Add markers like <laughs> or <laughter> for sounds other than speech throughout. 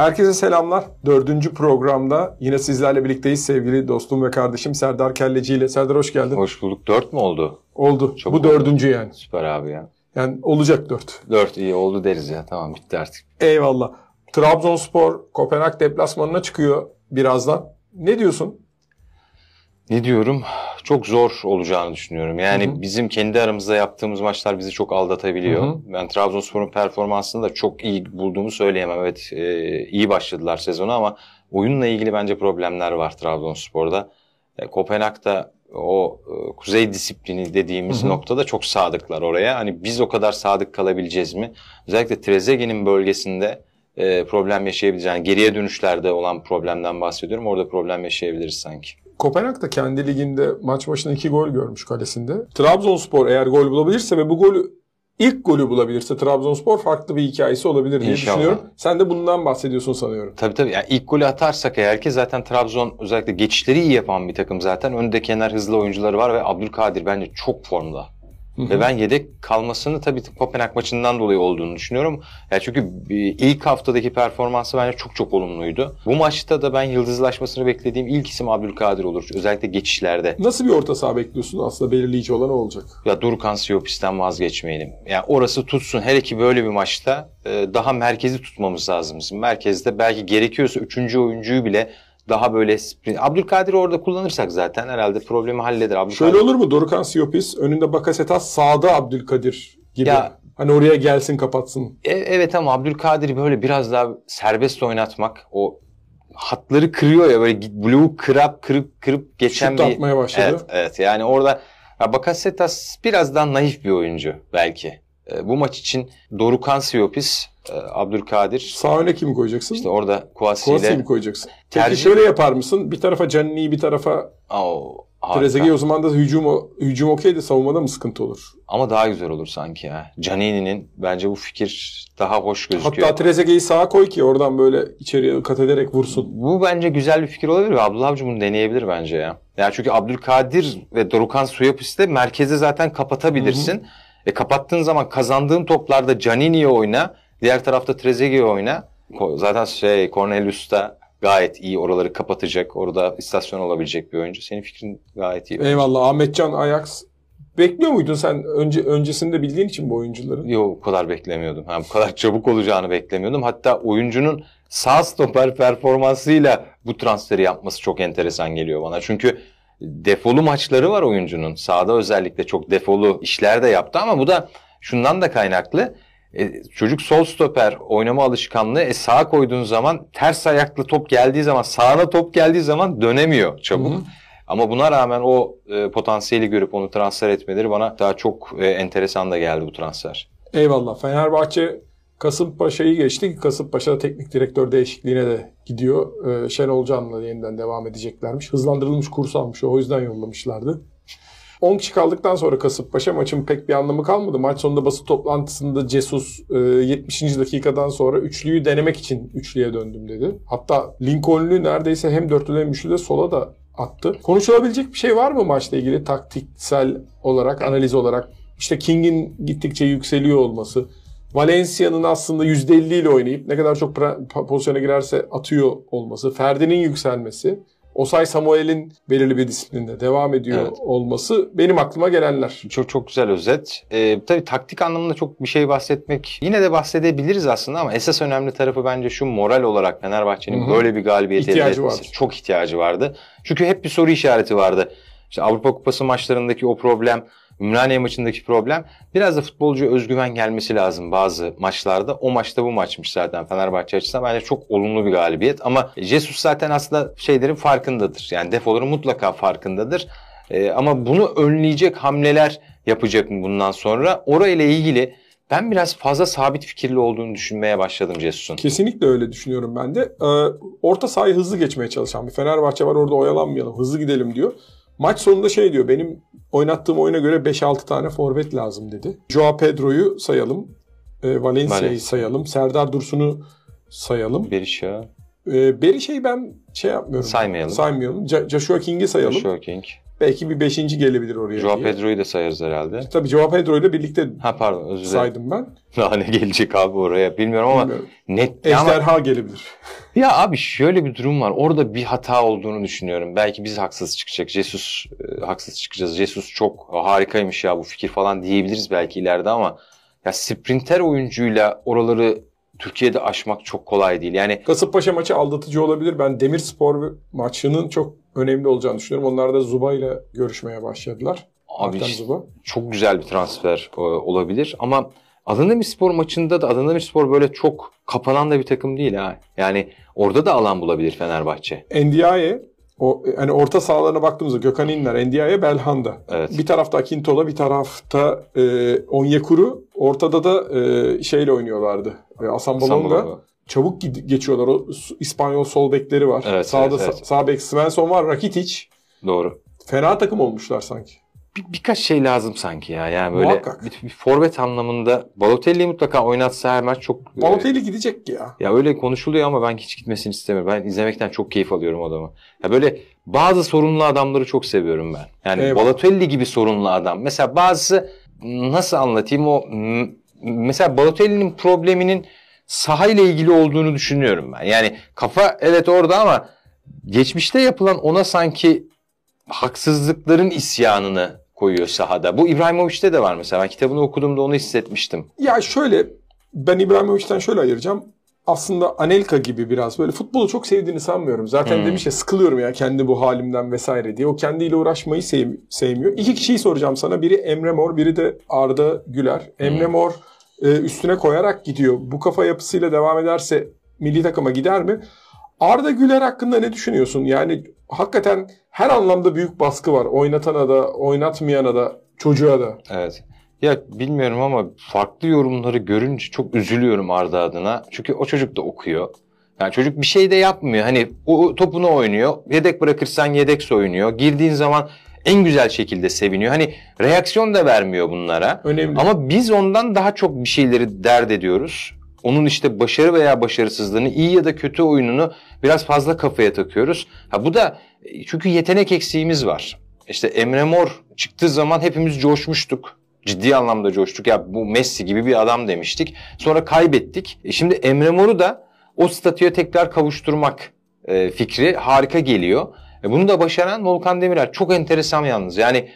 Herkese selamlar. Dördüncü programda yine sizlerle birlikteyiz sevgili dostum ve kardeşim Serdar Kelleci ile. Serdar hoş geldin. Hoş bulduk. Dört mü oldu? Oldu. Çok Bu oldu. dördüncü yani. Süper abi ya. Yani olacak dört. Dört iyi oldu deriz ya. Tamam bitti artık. Eyvallah. Trabzonspor Kopenhag deplasmanına çıkıyor birazdan. Ne diyorsun? Ne diyorum? Çok zor olacağını düşünüyorum. Yani Hı hı. bizim kendi aramızda yaptığımız maçlar bizi çok aldatabiliyor. Hı hı. Ben Trabzonspor'un performansını da çok iyi bulduğumu söyleyemem. Evet e, iyi başladılar sezonu ama oyunla ilgili bence problemler var Trabzonspor'da. E, Kopenhag'da o e, kuzey disiplini dediğimiz Hı hı. noktada çok sadıklar oraya. Hani biz o kadar sadık kalabileceğiz mi? Özellikle Trezeguet'in bölgesinde e, problem yaşayabileceğiz. Yani geriye dönüşlerde olan problemden bahsediyorum. Orada problem yaşayabiliriz sanki. Kopenhag da kendi liginde maç başına iki gol görmüş kalesinde. Trabzonspor eğer gol bulabilirse ve bu golü ilk golü bulabilirse Trabzonspor farklı bir hikayesi olabilir diye İnşallah. düşünüyorum. Sen de bundan bahsediyorsun sanıyorum. Tabii tabii. Yani ilk golü atarsak eğer ki zaten Trabzon özellikle geçişleri iyi yapan bir takım zaten. Önde kenar hızlı oyuncuları var ve Abdülkadir bence çok formda. Hı hı. Ve ben yedek kalmasını tabii Kopenhag maçından dolayı olduğunu düşünüyorum. Ya çünkü ilk haftadaki performansı bence çok çok olumluydu. Bu maçta da ben yıldızlaşmasını beklediğim ilk isim Abdülkadir olur. Özellikle geçişlerde. Nasıl bir orta saha bekliyorsun? Aslında belirleyici olan o olacak. Ya Durkan Siyopis'ten vazgeçmeyelim. Yani orası tutsun. Hele ki böyle bir maçta e, daha merkezi tutmamız lazım. Merkezde belki gerekiyorsa üçüncü oyuncuyu bile daha böyle sprint. Abdülkadir'i orada kullanırsak zaten herhalde problemi halleder. Abdülkadir Şöyle olur mu? Dorukan Siopis, önünde Bakasetas, sağda Abdülkadir gibi. Ya- hani oraya gelsin kapatsın. E, evet ama Abdülkadir'i böyle biraz daha serbest oynatmak o hatları kırıyor ya böyle bloğu kırıp kırıp kırıp geçen Şut bir atmaya başladı. Evet, evet. Yani orada ya Bakasetas biraz daha naif bir oyuncu belki. E, bu maç için Dorukan Siopis, e, Abdülkadir Sağ öne kimi koyacaksın? işte orada Kovasi'yi ile mi koyacaksın? Peki Tercih- şöyle yapar mısın? Bir tarafa Canini'yi bir tarafa Oo. Trezeguet o zaman da hücum, hücum okey de savunmada mı sıkıntı olur? Ama daha güzel olur sanki ya. Canini'nin bence bu fikir daha hoş gözüküyor. Hatta Trezeguet'i sağa koy ki oradan böyle içeriye kat ederek vursun. Bu bence güzel bir fikir olabilir ve Abdullah Avcı bunu deneyebilir bence ya. Ya çünkü Abdülkadir ve Dorukan Suyapis'te merkezi zaten kapatabilirsin. E kapattığın zaman kazandığın toplarda Canini'yi oyna, diğer tarafta Trezeguet'i oyna. Zaten şey Cornelius da gayet iyi oraları kapatacak. Orada istasyon olabilecek bir oyuncu. Senin fikrin gayet iyi. Eyvallah. Ahmetcan Ajax. Bekliyor muydun sen önce öncesinde bildiğin için bu oyuncuları? Yok bu kadar beklemiyordum. Ha, bu kadar çabuk olacağını beklemiyordum. Hatta oyuncunun sağ stoper performansıyla bu transferi yapması çok enteresan geliyor bana. Çünkü defolu maçları var oyuncunun. Sağda özellikle çok defolu işler de yaptı ama bu da şundan da kaynaklı. E, çocuk sol stoper oynama alışkanlığı e, sağa koyduğun zaman ters ayaklı top geldiği zaman sağına top geldiği zaman dönemiyor çabuk. Hı hı. Ama buna rağmen o e, potansiyeli görüp onu transfer etmeleri bana daha çok e, enteresan da geldi bu transfer. Eyvallah. Fenerbahçe Kasımpaşa'yı geçti. Kasımpaşa teknik direktör değişikliğine de gidiyor. Ee, Şenol Can'la yeniden devam edeceklermiş. Hızlandırılmış kurs almış. O yüzden yollamışlardı. 10 kişi kaldıktan sonra Kasımpaşa maçın pek bir anlamı kalmadı. Maç sonunda basın toplantısında Cesus e, 70. dakikadan sonra üçlüyü denemek için üçlüye döndüm dedi. Hatta Lincoln'lü neredeyse hem dörtlüde hem üçlüde sola da attı. Konuşulabilecek bir şey var mı maçla ilgili taktiksel olarak, analiz olarak? İşte King'in gittikçe yükseliyor olması. Valencia'nın aslında %50 ile oynayıp ne kadar çok pozisyona girerse atıyor olması. Ferdi'nin yükselmesi. Osay Samuel'in belirli bir disiplinde devam ediyor Evet. olması benim aklıma gelenler. Çok çok güzel özet. Ee, tabii taktik anlamında çok bir şey bahsetmek yine de bahsedebiliriz aslında ama esas önemli tarafı bence şu moral olarak Fenerbahçe'nin böyle bir galibiyet elde etmesi. vardı. Çok ihtiyacı vardı. Çünkü hep bir soru işareti vardı. İşte Avrupa Kupası maçlarındaki o problem, Ümraniye maçındaki problem biraz da futbolcuya özgüven gelmesi lazım bazı maçlarda. O maçta bu maçmış zaten Fenerbahçe açısından bence çok olumlu bir galibiyet. Ama Jesus zaten aslında şeylerin farkındadır. Yani defoların mutlaka farkındadır. Ee, ama bunu önleyecek hamleler yapacak mı bundan sonra? Orayla ilgili ben biraz fazla sabit fikirli olduğunu düşünmeye başladım Jesus'un. Kesinlikle öyle düşünüyorum ben de. Ee, orta sahayı hızlı geçmeye çalışan bir Fenerbahçe var orada oyalanmayalım hızlı gidelim diyor. Maç sonunda şey diyor benim oynattığım oyuna göre 5-6 tane forvet lazım dedi. Joao Pedro'yu sayalım. E, Valencia'yı Valencia. sayalım. Serdar Dursun'u sayalım. Berisha, E, Berişe'yi ben şey yapmıyorum. Saymayalım. Saymayalım. Joshua King'i sayalım. Joshua King. belki bir beşinci gelebilir oraya Joao diye. Pedro'yu da sayarız herhalde. Tabii Joao Pedro ile birlikte Ha pardon özür dilerim. saydım ben. <laughs> Daha ne gelecek abi oraya bilmiyorum ama Bilmiyorum. net Ya ama- Ejderha gelebilir. <laughs> Ya abi şöyle bir durum var. Orada bir hata olduğunu düşünüyorum. Belki biz haksız çıkacak. Jesus e, haksız çıkacağız. Jesus çok harikaymış ya bu fikir falan diyebiliriz belki ileride ama ya sprinter oyuncuyla oraları Türkiye'de aşmak çok kolay değil. Yani Kasımpaşa maçı aldatıcı olabilir. Ben Demirspor maçının çok önemli olacağını düşünüyorum. Onlar da Zuba ile görüşmeye başladılar. abi işte Zuba. çok güzel bir transfer e, olabilir ama Adana Demirspor maçında da Adana Demirspor böyle çok kapanan da bir takım değil ha. Yani orada da alan bulabilir Fenerbahçe. Ndiaye o hani orta sahalarına baktığımızda Gökhan İnler, Ndiaye, Belhanda. Evet. Bir tarafta Akintola, bir tarafta e, Onyekuru. Ortada da e, şeyle oynuyorlardı. E, Asan Balonga. Sambolo. Çabuk geçiyorlar. O İspanyol sol bekleri var. Evet, Sağda evet, evet. sa- sağ bek Svensson var, Rakitic. Doğru. Fena takım olmuşlar sanki. Bir, birkaç şey lazım sanki ya. Yani böyle Muhakkak. bir, bir forvet anlamında Balotelli'yi mutlaka oynatsa her maç çok e, Balotelli gidecek ya. ya öyle konuşuluyor ama ben hiç gitmesini istemiyorum. Ben izlemekten çok keyif alıyorum adamı. Ya böyle bazı sorunlu adamları çok seviyorum ben. Yani Eyvallah. Balotelli gibi sorunlu adam. Mesela bazısı nasıl anlatayım o mesela Balotelli'nin probleminin sahayla ilgili olduğunu düşünüyorum ben. Yani kafa evet orada ama geçmişte yapılan ona sanki haksızlıkların isyanını koyuyor sahada. Bu İbrahimovic'te de var mesela. Ben kitabını okuduğumda onu hissetmiştim. Ya şöyle ben İbrahimovic'ten şöyle ayıracağım. Aslında Anelka gibi biraz böyle futbolu çok sevdiğini sanmıyorum. Zaten Hmm. demiş ya sıkılıyorum ya kendi bu halimden vesaire diye. O kendiyle uğraşmayı sev- sevmiyor. İki kişiyi soracağım sana. Biri Emre Mor, biri de Arda Güler. Emre Hmm. Mor e, üstüne koyarak gidiyor. Bu kafa yapısıyla devam ederse milli takıma gider mi? Arda Güler hakkında ne düşünüyorsun? Yani hakikaten her anlamda büyük baskı var. Oynatana da, oynatmayana da, çocuğa da. Evet. Ya bilmiyorum ama farklı yorumları görünce çok üzülüyorum Arda adına. Çünkü o çocuk da okuyor. Yani çocuk bir şey de yapmıyor. Hani o topunu oynuyor. Yedek bırakırsan yedek oynuyor. Girdiğin zaman en güzel şekilde seviniyor. Hani reaksiyon da vermiyor bunlara. Önemli. Ama biz ondan daha çok bir şeyleri dert ediyoruz. Onun işte başarı veya başarısızlığını, iyi ya da kötü oyununu biraz fazla kafaya takıyoruz. Ha bu da çünkü yetenek eksiğimiz var. İşte Emre Mor çıktığı zaman hepimiz coşmuştuk. Ciddi anlamda coştuk. Ya bu Messi gibi bir adam demiştik. Sonra kaybettik. E şimdi Emre Mor'u da o statüye tekrar kavuşturmak e, fikri harika geliyor. E bunu da başaran Volkan Demirel. Çok enteresan yalnız. Yani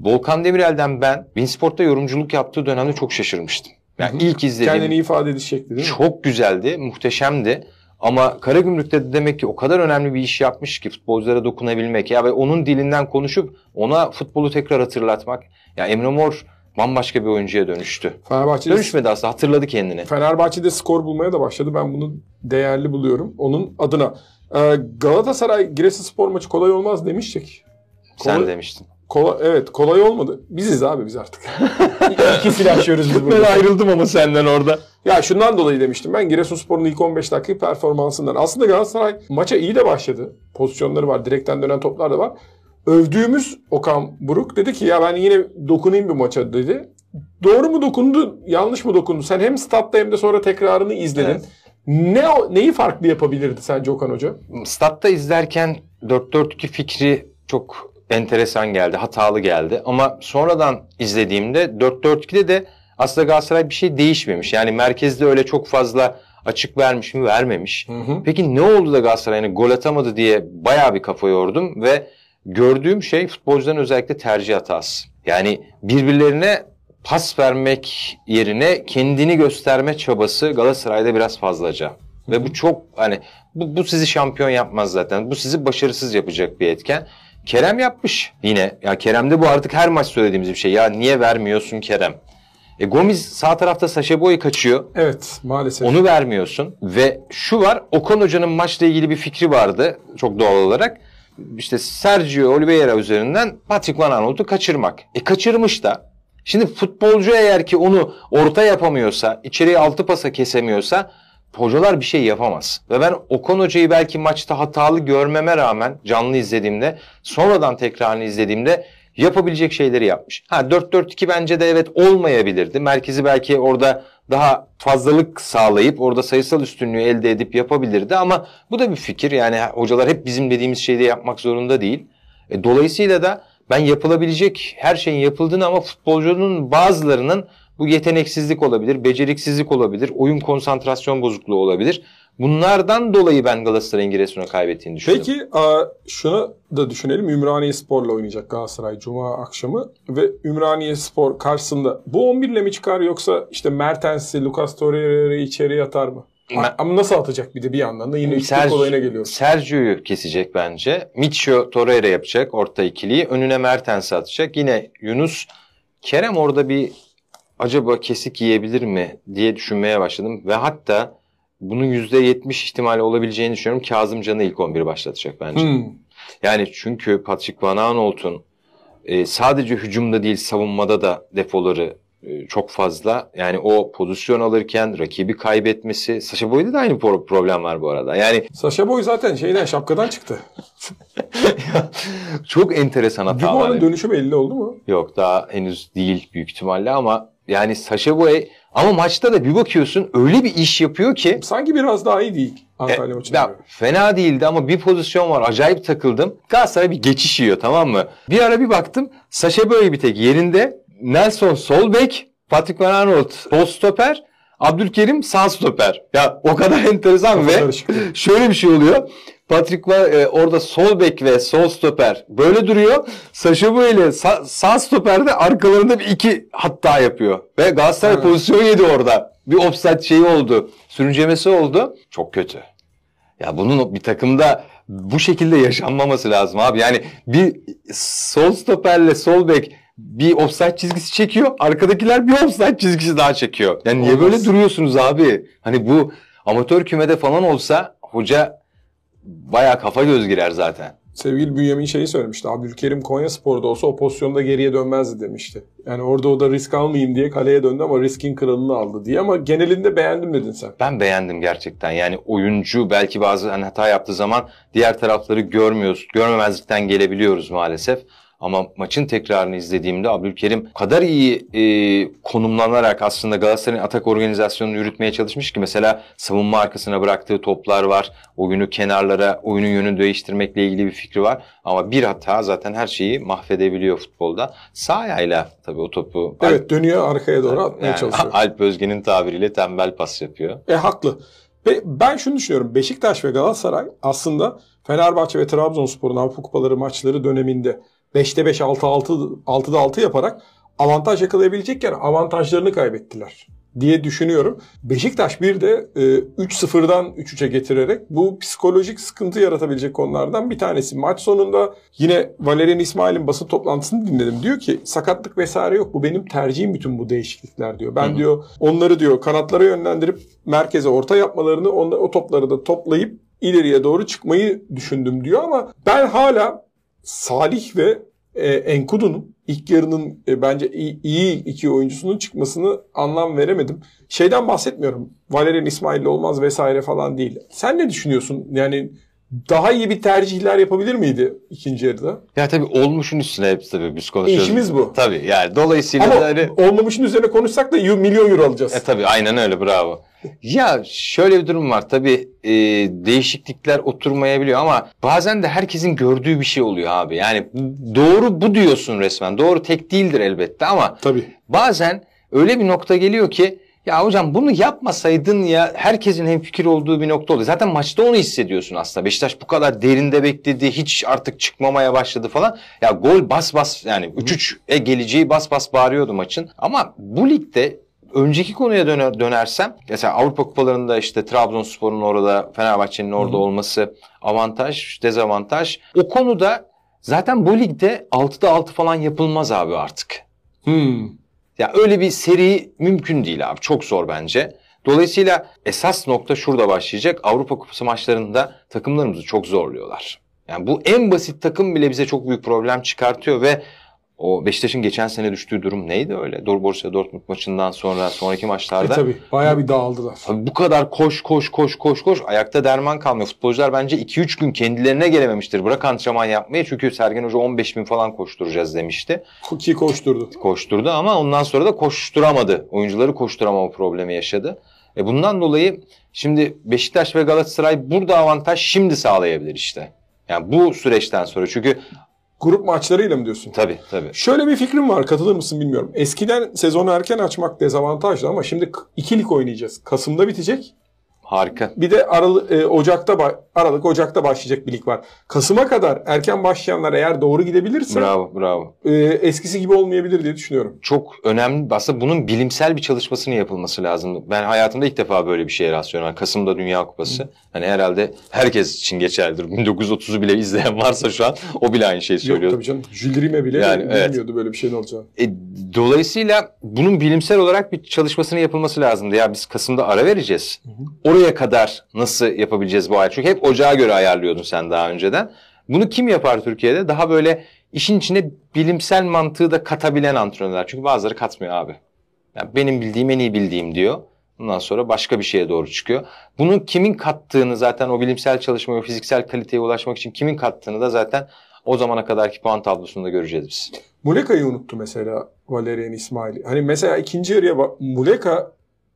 Volkan Demirel'den ben Winsport'ta yorumculuk yaptığı dönemde çok şaşırmıştım. Yani ilk izlediğim Kendini ifade ediş şekli değil mi? çok güzeldi, muhteşemdi. Ama Karagümrük'te de demek ki o kadar önemli bir iş yapmış ki futbolculara dokunabilmek. Ya ve onun dilinden konuşup ona futbolu tekrar hatırlatmak. Ya Emre Mor bambaşka bir oyuncuya dönüştü. Fenerbahçe'de, Dönüşmedi aslında hatırladı kendini. Fenerbahçe'de skor bulmaya da başladı. Ben bunu değerli buluyorum. Onun adına. Ee, Galatasaray Giresunspor maçı kolay olmaz demiştik. Sen Kolay- demiştin. Kolay, evet kolay olmadı. Biziz abi biz artık. <laughs> İki silahşıyoruz biz burada. ayrıldım ama senden orada. Ya şundan dolayı demiştim ben Giresunspor'un ilk 15 dakika performansından. Aslında Galatasaray maça iyi de başladı. Pozisyonları var. Direkten dönen toplar da var. Övdüğümüz Okan Buruk dedi ki ya ben yine dokunayım bir maça dedi. Doğru mu dokundu, yanlış mı dokundu? Sen hem statta hem de sonra tekrarını izledin. Evet. Ne neyi farklı yapabilirdi sence Okan Hoca? Statta izlerken 4-4-2 fikri çok enteresan geldi, hatalı geldi. Ama sonradan izlediğimde 4-4-2'de de aslında Galatasaray bir şey değişmemiş. Yani merkezde öyle çok fazla açık vermiş mi vermemiş. Hı hı. Peki ne oldu da Galatasaray hani gol atamadı diye bayağı bir kafa yordum ve gördüğüm şey futbolcuların özellikle tercih hatası. Yani birbirlerine pas vermek yerine kendini gösterme çabası Galatasaray'da biraz fazlaca. Ve bu çok hani bu, bu sizi şampiyon yapmaz zaten. Bu sizi başarısız yapacak bir etken. Kerem yapmış yine. Ya Kerem'de bu artık her maç söylediğimiz bir şey. Ya niye vermiyorsun Kerem? E Gomis sağ tarafta Saşa Boy kaçıyor. Evet maalesef. Onu vermiyorsun ve şu var Okan Hoca'nın maçla ilgili bir fikri vardı çok doğal olarak. İşte Sergio Oliveira üzerinden Patrick Van Aanholt'u kaçırmak. E kaçırmış da. Şimdi futbolcu eğer ki onu orta yapamıyorsa, içeriye altı pasa kesemiyorsa hocalar bir şey yapamaz. Ve ben Okan Hoca'yı belki maçta hatalı görmeme rağmen canlı izlediğimde, sonradan tekrarını izlediğimde yapabilecek şeyleri yapmış. Ha 4-4-2 bence de evet olmayabilirdi. Merkezi belki orada daha fazlalık sağlayıp orada sayısal üstünlüğü elde edip yapabilirdi ama bu da bir fikir. Yani hocalar hep bizim dediğimiz şeyi de yapmak zorunda değil. E, dolayısıyla da ben yapılabilecek her şeyin yapıldığını ama futbolcunun bazılarının bu yeteneksizlik olabilir, beceriksizlik olabilir, oyun konsantrasyon bozukluğu olabilir. Bunlardan dolayı ben Galatasaray'ın Giresun'a kaybettiğini düşünüyorum. Peki a, şunu da düşünelim. Ümraniye Spor'la oynayacak Galatasaray Cuma akşamı ve Ümraniye Spor karşısında bu 11 ile mi çıkar yoksa işte Mertens'i, Lucas Torreira'yı içeriye atar mı? Me- Ama nasıl atacak bir de bir yandan da yine Sergio- olayına geliyoruz. Sergio'yu kesecek bence. Micho Torreira yapacak orta ikiliyi. Önüne Mertens'i atacak. Yine Yunus Kerem orada bir acaba kesik yiyebilir mi diye düşünmeye başladım. Ve hatta bunun %70 ihtimali olabileceğini düşünüyorum. Kazım Can'ı ilk 11 başlatacak bence. Hmm. Yani çünkü Patrick Van Aanholt'un e, sadece hücumda değil savunmada da defoları e, çok fazla. Yani o pozisyon alırken rakibi kaybetmesi. Saşa Boy'da da aynı pro- problem var bu arada. Yani Sasha Boy zaten şeyden şapkadan çıktı. <laughs> çok enteresan hatalar. Yapıyor. dönüşü belli oldu mu? Yok daha henüz değil büyük ihtimalle ama yani Saşa Boy ama maçta da bir bakıyorsun öyle bir iş yapıyor ki Sanki biraz daha iyi değil Antalya E, maçında. ya, fena değildi ama bir pozisyon var. Acayip takıldım. Galatasaray bir geçiş yiyor tamam mı? Bir ara bir baktım. Saşa böyle bir tek yerinde. Nelson sol bek. Patrick Van Aanholt sol stoper. Abdülkerim sağ stoper. Ya o kadar <laughs> enteresan ve şöyle bir şey oluyor. Patrick var e, orada sol bek ve sol stoper böyle duruyor. Saşa böyle sa- sağ stoperde arkalarında bir iki hatta yapıyor. Ve Galatasaray Evet. pozisyon yedi orada. Bir offside şeyi oldu. Sürüncemesi oldu. Çok kötü. Ya bunun bir takımda bu şekilde yaşanmaması lazım abi. Yani bir sol stoperle sol bek bir offside çizgisi çekiyor. Arkadakiler bir offside çizgisi daha çekiyor. Yani niye Olmaz. böyle duruyorsunuz abi? Hani bu amatör kümede falan olsa hoca bayağı kafa göz girer zaten. Sevgili Bünyamin şeyi söylemişti. Abdülkerim Konya Spor'da olsa o pozisyonda geriye dönmezdi demişti. Yani orada o da risk almayayım diye kaleye döndü ama riskin kralını aldı diye. Ama genelinde beğendim dedin sen. Ben beğendim gerçekten. Yani oyuncu belki bazı hani hata yaptığı zaman diğer tarafları görmüyoruz. Görmemezlikten gelebiliyoruz maalesef. Ama maçın tekrarını izlediğimde Abdülkerim kadar iyi e, konumlanarak aslında Galatasaray'ın atak organizasyonunu yürütmeye çalışmış ki mesela savunma arkasına bıraktığı toplar var. Oyunu kenarlara, oyunun yönünü değiştirmekle ilgili bir fikri var. Ama bir hata zaten her şeyi mahvedebiliyor futbolda. Sağ ayağıyla tabii o topu Evet dönüyor arkaya doğru atmaya yani çalışıyor. Alp Özge'nin tabiriyle tembel pas yapıyor. E haklı. Ve ben şunu düşünüyorum. Beşiktaş ve Galatasaray aslında Fenerbahçe ve Trabzonspor'un Avrupa Kupaları maçları döneminde 5'te 5, 6, 6, 6'da 6 yaparak avantaj yakalayabilecekken avantajlarını kaybettiler diye düşünüyorum. Beşiktaş bir de e, 3-0'dan 3-3'e getirerek bu psikolojik sıkıntı yaratabilecek konulardan bir tanesi. Maç sonunda yine Valerian İsmail'in basın toplantısını dinledim. Diyor ki sakatlık vesaire yok. Bu benim tercihim bütün bu değişiklikler diyor. Ben Hı hı. diyor onları diyor kanatlara yönlendirip merkeze orta yapmalarını onla- o topları da toplayıp ileriye doğru çıkmayı düşündüm diyor ama ben hala Salih ve e, Enkudu'nun ilk yarının e, bence iyi, iyi iki oyuncusunun çıkmasını anlam veremedim. Şeyden bahsetmiyorum. Valerian İsmail'le olmaz vesaire falan değil. Sen ne düşünüyorsun? Yani daha iyi bir tercihler yapabilir miydi ikinci yarıda? Ya tabii olmuşun üstüne hepsi tabii biz konuşuyoruz. İşimiz bu. Tabii yani dolayısıyla Ama da hani... olmamışın üzerine konuşsak da milyon euro alacağız. E tabii aynen öyle bravo. Ya şöyle bir durum var tabii e, değişiklikler oturmayabiliyor ama bazen de herkesin gördüğü bir şey oluyor abi. Yani doğru bu diyorsun resmen. Doğru tek değildir elbette ama Tabii. bazen öyle bir nokta geliyor ki ya hocam bunu yapmasaydın ya herkesin hemfikir olduğu bir nokta oluyor. Zaten maçta onu hissediyorsun aslında. Beşiktaş bu kadar derinde bekledi. Hiç artık çıkmamaya başladı falan. Ya gol bas bas yani 3-3'e geleceği bas bas bağırıyordu maçın. Ama bu ligde önceki konuya döner, dönersem mesela Avrupa kupalarında işte Trabzonspor'un orada Fenerbahçe'nin orada Hı. olması avantaj, dezavantaj. O konuda zaten bu ligde 6'da 6 falan yapılmaz abi artık. Hmm. Ya öyle bir seri mümkün değil abi. Çok zor bence. Dolayısıyla esas nokta şurada başlayacak. Avrupa Kupası maçlarında takımlarımızı çok zorluyorlar. Yani bu en basit takım bile bize çok büyük problem çıkartıyor ve o Beşiktaş'ın geçen sene düştüğü durum neydi öyle? Borussia Dortmund maçından sonra sonraki E maçlarda tabii. Bayağı bir dağıldılar. Abi bu kadar koş koş koş koş koş ayakta derman kalmıyor. Futbolcular bence 2-3 gün kendilerine gelememiştir. Bırak antrenman yapmayı çünkü Sergen Hoca 15 bin falan koşturacağız demişti. Ki koşturdu. Koşturdu ama ondan sonra da koşturamadı. Oyuncuları koşturamama problemi yaşadı. E bundan dolayı şimdi Beşiktaş ve Galatasaray burada avantaj şimdi sağlayabilir işte. Yani bu süreçten sonra çünkü Grup maçlarıyla mı diyorsun? Tabii tabii. Şöyle bir fikrim var katılır mısın bilmiyorum. Eskiden sezonu erken açmak dezavantajlı ama şimdi k- iki lig oynayacağız. Kasım'da bitecek. Harika. Bir de Aralık, e, Ocak'ta Aralık Ocak'ta başlayacak bir lig var. Kasım'a kadar erken başlayanlar eğer doğru gidebilirse Bravo bravo. e, eskisi gibi olmayabilir diye düşünüyorum. Çok önemli. Aslında bunun bilimsel bir çalışmasının yapılması lazım. Ben hayatımda ilk defa böyle bir şeye rastlıyorum. Yani Kasım'da Dünya Kupası. Hani herhalde herkes için geçerlidir. <laughs> 1930'u bile izleyen varsa şu an o bile aynı şeyi Yok söylüyor. tabii canım. Jülrime bile Yani, evet. bilmiyordu böyle bir şeyin olacağını. E, dolayısıyla bunun bilimsel olarak bir çalışmasının yapılması lazımdı. Ya biz Kasım'da ara vereceğiz. Oraya kadar nasıl yapabileceğiz bu ay? Çünkü hep ocağa göre ayarlıyordun sen daha önceden. Bunu kim yapar Türkiye'de? Daha böyle işin içine bilimsel mantığı da katabilen antrenörler. Çünkü bazıları katmıyor abi. Yani benim bildiğim en iyi bildiğim diyor. Ondan sonra başka bir şeye doğru çıkıyor. Bunun kimin kattığını zaten o bilimsel çalışmaya, fiziksel kaliteye ulaşmak için kimin kattığını da zaten o zamana kadarki puan tablosunda göreceğiz biz. Muleka'yı unuttu mesela Valerian İsmail'i. Hani mesela ikinci yarıya Muleka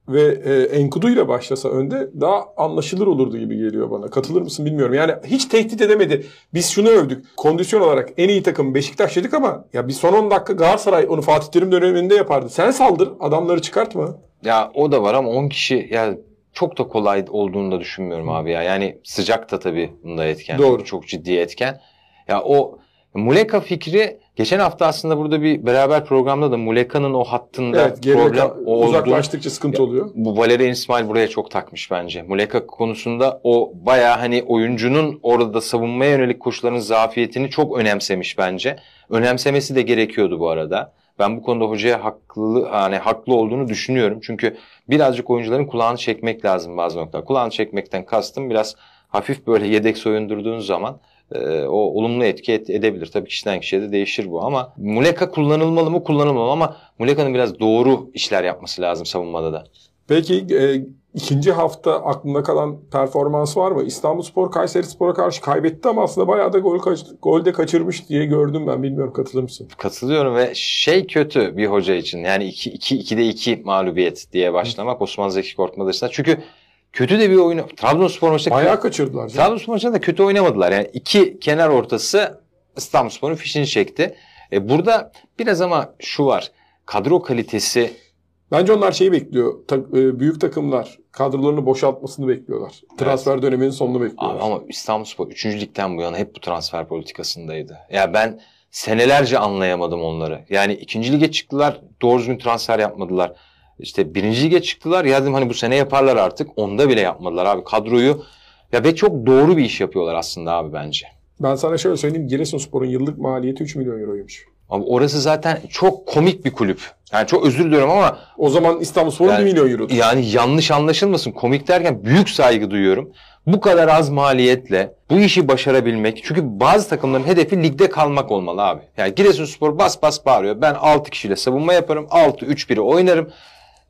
ve e, Enkudu ile başlasa önde daha anlaşılır olurdu gibi geliyor bana. Katılır mısın bilmiyorum. Yani hiç tehdit edemedi. Biz şunu övdük. Kondisyon olarak en iyi takım Beşiktaş dedik ama ya bir son 10 dakika Galatasaray onu Fatih Terim döneminde yapardı. Sen saldır adamları çıkartma. Ya o da var ama 10 kişi ya çok da kolay olduğunu da düşünmüyorum abi ya. Yani sıcak da tabii bunda etken. Doğru. Çok ciddi etken. Ya o Muleka fikri geçen hafta aslında burada bir beraber programda da Muleka'nın o hattında Evet problem olduğunu uzaklaştıkça sıkıntı oluyor. bu Valerian İsmail buraya çok takmış bence. Muleka konusunda o baya hani oyuncunun orada savunmaya yönelik koşulların zafiyetini çok önemsemiş bence. Önemsemesi de gerekiyordu bu arada. Ben bu konuda hocaya haklı hani haklı olduğunu düşünüyorum. Çünkü birazcık oyuncuların kulağını çekmek lazım bazı noktalar. Kulağını çekmekten kastım biraz hafif böyle yedek soyundurduğun zaman o olumlu etki et- edebilir. Tabii kişiden kişiye de değişir bu ama Muleka kullanılmalı mı kullanılmalı ama Muleka'nın biraz doğru işler yapması lazım savunmada da. Peki e, ikinci hafta aklında kalan performans var mı? İstanbulspor Kayserispor'a karşı kaybetti ama aslında bayağı da gol, kaç, gol de kaçırmış diye gördüm ben. Bilmiyorum katılır mısın? Katılıyorum ve şey kötü bir hoca için. Yani 2 2 2'de 2 mağlubiyet diye başlamak Osman Zeki Korkmaz açısından. Çünkü kötü de bir oyun. Trabzonspor maçında Bayağı kaçırdılar. canım. Trabzonspor maçında da kötü oynamadılar. Yani iki kenar ortası İstanbulspor'un fişini çekti. E burada biraz ama şu var. Kadro kalitesi Bence onlar şeyi bekliyor. Ta- e, büyük takımlar kadrolarını boşaltmasını bekliyorlar. Transfer döneminin sonunu bekliyorlar. Abi ama İstanbulspor 3. ligden bu yana hep bu transfer politikasındaydı. Ya ben senelerce anlayamadım onları. Yani ikinci lige çıktılar doğru düzgün transfer yapmadılar. İşte birinci lige çıktılar ya dedim hani bu sene yaparlar artık. Onda bile yapmadılar abi kadroyu. Ya ve çok doğru bir iş yapıyorlar aslında abi bence. Ben sana şöyle söyleyeyim. Giresunspor'un yıllık maliyeti 3 milyon euroymuş. Abi orası zaten çok komik bir kulüp. Yani çok özür diliyorum ama O zaman İstanbulspor'un Yani- 1 milyon euro. yani yanlış anlaşılmasın. Komik derken büyük saygı duyuyorum. Bu kadar az maliyetle bu işi başarabilmek. Çünkü bazı takımların hedefi ligde kalmak olmalı abi. Yani Giresunspor bas bas bağırıyor. Ben 6 kişiyle savunma yaparım. 6-3-1'i oynarım.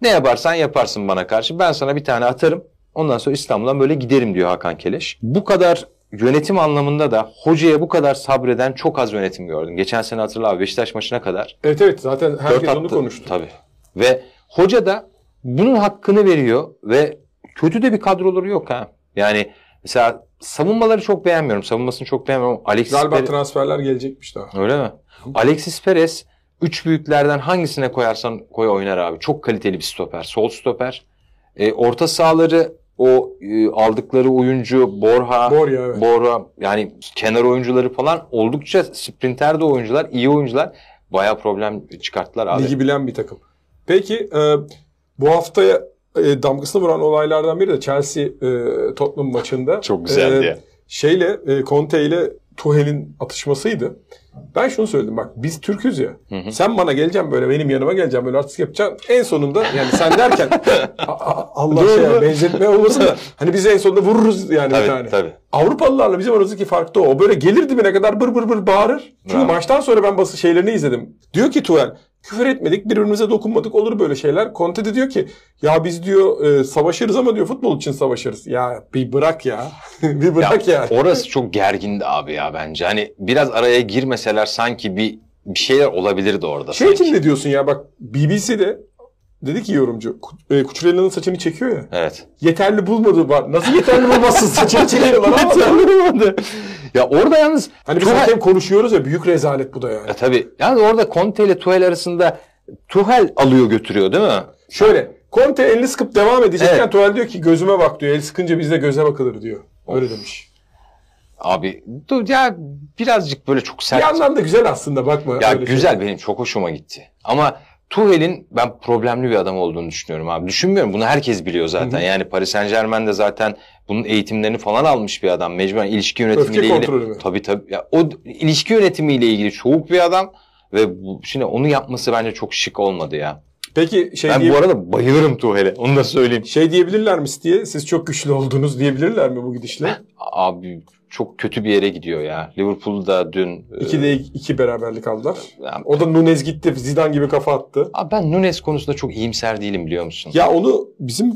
Ne yaparsan yaparsın bana karşı. Ben sana bir tane atarım. Ondan sonra İstanbul'dan böyle giderim diyor Hakan Keleş. Bu kadar yönetim anlamında da hocaya bu kadar sabreden çok az yönetim gördüm. Geçen sene hatırla abi Beşiktaş maçına kadar Evet evet zaten herkes Dört onu attı. konuştu. Tabii. Ve hoca da bunun hakkını veriyor ve kötü de bir kadroları yok ha. Yani mesela savunmaları çok beğenmiyorum. Savunmasını çok beğenmiyorum. Alexis Galiba Perez- transferler gelecekmiş daha. Öyle mi? Alexis Perez üç büyüklerden hangisine koyarsan koy oynar abi. Çok kaliteli bir stoper. Sol stoper. E, orta sahaları o e, aldıkları oyuncu Borha, Borja evet. Borha yani kenar oyuncuları falan oldukça sprinter de oyuncular, iyi oyuncular. Bayağı problem çıkarttılar abi. Ligi bilen bir takım. Peki e, bu haftaya e, damgasını vuran olaylardan biri de Chelsea e, Tottenham maçında. Çok güzeldi E. Şeyle e, Conte ile Tuchel'in atışmasıydı. Ben şunu söyledim bak biz Türk'üz ya. Hı hı. Sen bana geleceksin böyle benim yanıma geleceksin böyle artistik yapacaksın. En sonunda yani sen derken <laughs> Allah şey ya, benzetme olmasın da <laughs> hani biz en sonunda vururuz yani bir tane. Tabii tabii. Avrupalılarla bizim aramızdaki fark da o. Böyle gelir dibine kadar bır bır bır bağırır. Çünkü Bravo. maçtan sonra ben basın şeylerini izledim. Diyor ki Tuchel küfür etmedik birbirimize dokunmadık olur böyle şeyler. Conte de diyor ki ya biz diyor e, savaşırız ama diyor futbol için savaşırız. Ya bir bırak ya. <laughs> bir bırak ya. Orası çok gergindi abi ya bence. Hani biraz araya girmeseler sanki bir bir şeyler olabilirdi orada. Şey sanki. için ne diyorsun ya bak BBC'de dedi ki yorumcu. E, Kuçurella'nın saçını çekiyor ya. Evet. Yeterli bulmadı var. Nasıl yeterli bulmazsın <laughs> saçını çekiyorlar ama. ya orada yalnız Hani biz hakem konuşuyoruz ya büyük rezalet bu da yani. E tabii. Yani orada Conte ile Tuchel arasında Tuchel alıyor götürüyor değil mi? Şöyle Conte elini sıkıp devam edecekken Evet. Tuval diyor ki gözüme bak diyor. El sıkınca bizde göze bakılır diyor. Öyle demiş. Abi ya birazcık böyle çok Bir sert. yandan da güzel aslında bakma. ya öyle güzel şey. benim çok hoşuma gitti. Ama Tuchel'in ben problemli bir adam olduğunu düşünüyorum abi. Düşünmüyorum. Bunu herkes biliyor zaten. Hı hı. Yani Paris Saint Germain de zaten bunun eğitimlerini falan almış bir adam. Mecburen ilişki yönetimiyle Öfke ilgili. Tabii tabii. Ya, o ilişki yönetimiyle ilgili soğuk bir adam. Ve bu, şimdi onu yapması bence çok şık olmadı ya. Peki şey ben diye, bu arada bayılırım Tuchel'e. Onu da söyleyeyim. şey diyebilirler mi diye siz çok güçlü oldunuz diyebilirler mi bu gidişle? <laughs> Abi çok kötü bir yere gidiyor ya. Liverpool'da dün... e, 2'de 2 beraberlik aldılar. ya- O da Nunez gitti. Zidane gibi kafa attı. Abi ben Nunes konusunda çok iyimser değilim biliyor musun? Ya onu bizim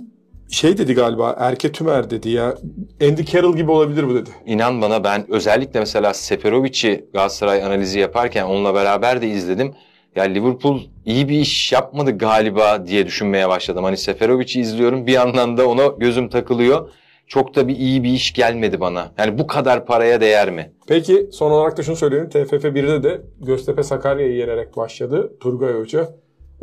şey dedi galiba Erke Tümer dedi ya. Andy Carroll gibi olabilir bu dedi. İnan bana ben özellikle mesela Seferovic'i Galatasaray analizi yaparken onunla beraber de izledim. Ya Liverpool iyi bir iş yapmadı galiba diye düşünmeye başladım. Hani Seferovic'i izliyorum bir yandan da ona gözüm takılıyor. Çok da bir iyi bir iş gelmedi bana. Yani bu kadar paraya değer mi? Peki son olarak da şunu söyleyelim. TFF 1'de de Göztepe Sakarya'yı yenerek başladı Turgay Hoca.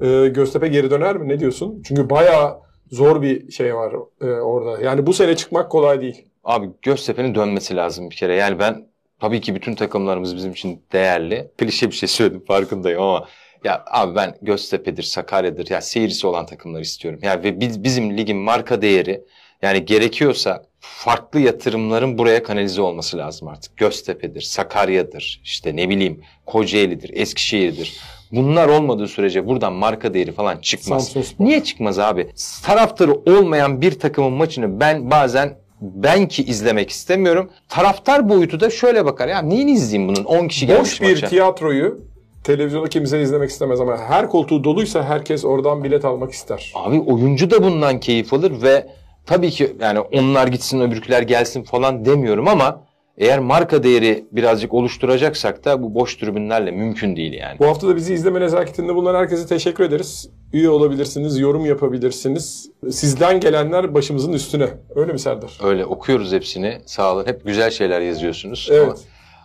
Ee, Göztepe geri döner mi? Ne diyorsun? Çünkü bayağı zor bir şey var e, orada. Yani bu sene çıkmak kolay değil. Abi Göztepe'nin dönmesi lazım bir kere. Yani ben tabii ki bütün takımlarımız bizim için değerli. Klişe bir şey söyledim farkındayım ama ya abi ben Göztepe'dir, Sakarya'dır ya seyircisi olan takımlar istiyorum. Yani ve biz, bizim ligin marka değeri yani gerekiyorsa farklı yatırımların buraya kanalize olması lazım artık. Göztepe'dir, Sakarya'dır, işte ne bileyim Kocaeli'dir, Eskişehir'dir. Bunlar olmadığı sürece buradan marka değeri falan çıkmaz. Niye çıkmaz abi? Taraftarı olmayan bir takımın maçını ben bazen ben ki izlemek istemiyorum. Taraftar boyutu da şöyle bakar. Ya neyini izleyeyim bunun? 10 kişi gelmiş Boş bir maça. tiyatroyu televizyonda kimse izlemek istemez ama her koltuğu doluysa herkes oradan bilet almak ister. Abi oyuncu da bundan keyif alır ve tabii ki yani onlar gitsin öbürküler gelsin falan demiyorum ama eğer marka değeri birazcık oluşturacaksak da bu boş tribünlerle mümkün değil yani. Bu hafta da bizi izleme nezaketinde bulunan herkese teşekkür ederiz. Üye olabilirsiniz, yorum yapabilirsiniz. Sizden gelenler başımızın üstüne. Öyle mi Serdar? Öyle okuyoruz hepsini. Sağ olun. Hep güzel şeyler yazıyorsunuz. Evet. Ama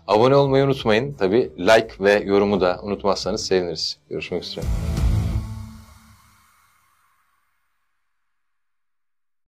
abone olmayı unutmayın. Tabii like ve yorumu da unutmazsanız seviniriz. Görüşmek üzere.